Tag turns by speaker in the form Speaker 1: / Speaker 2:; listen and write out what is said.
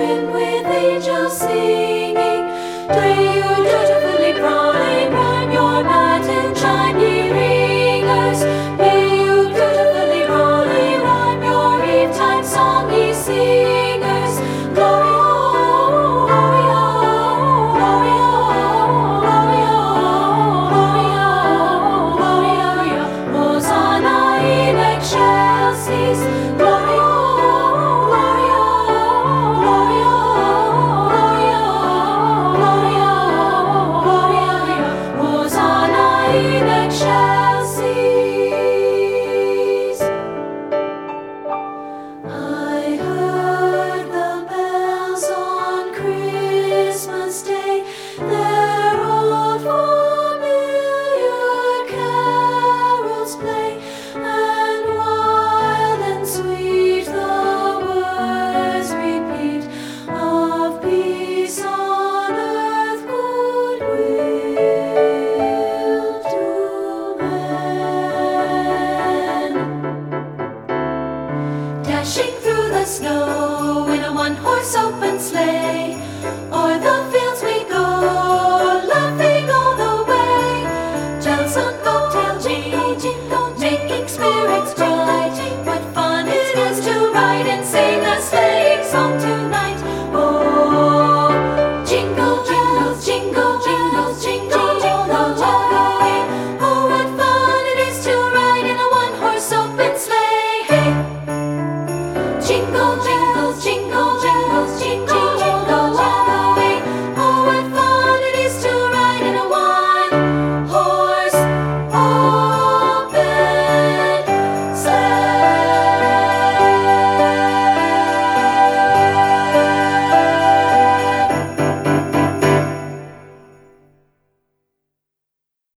Speaker 1: brimmed with angels sing. Oh.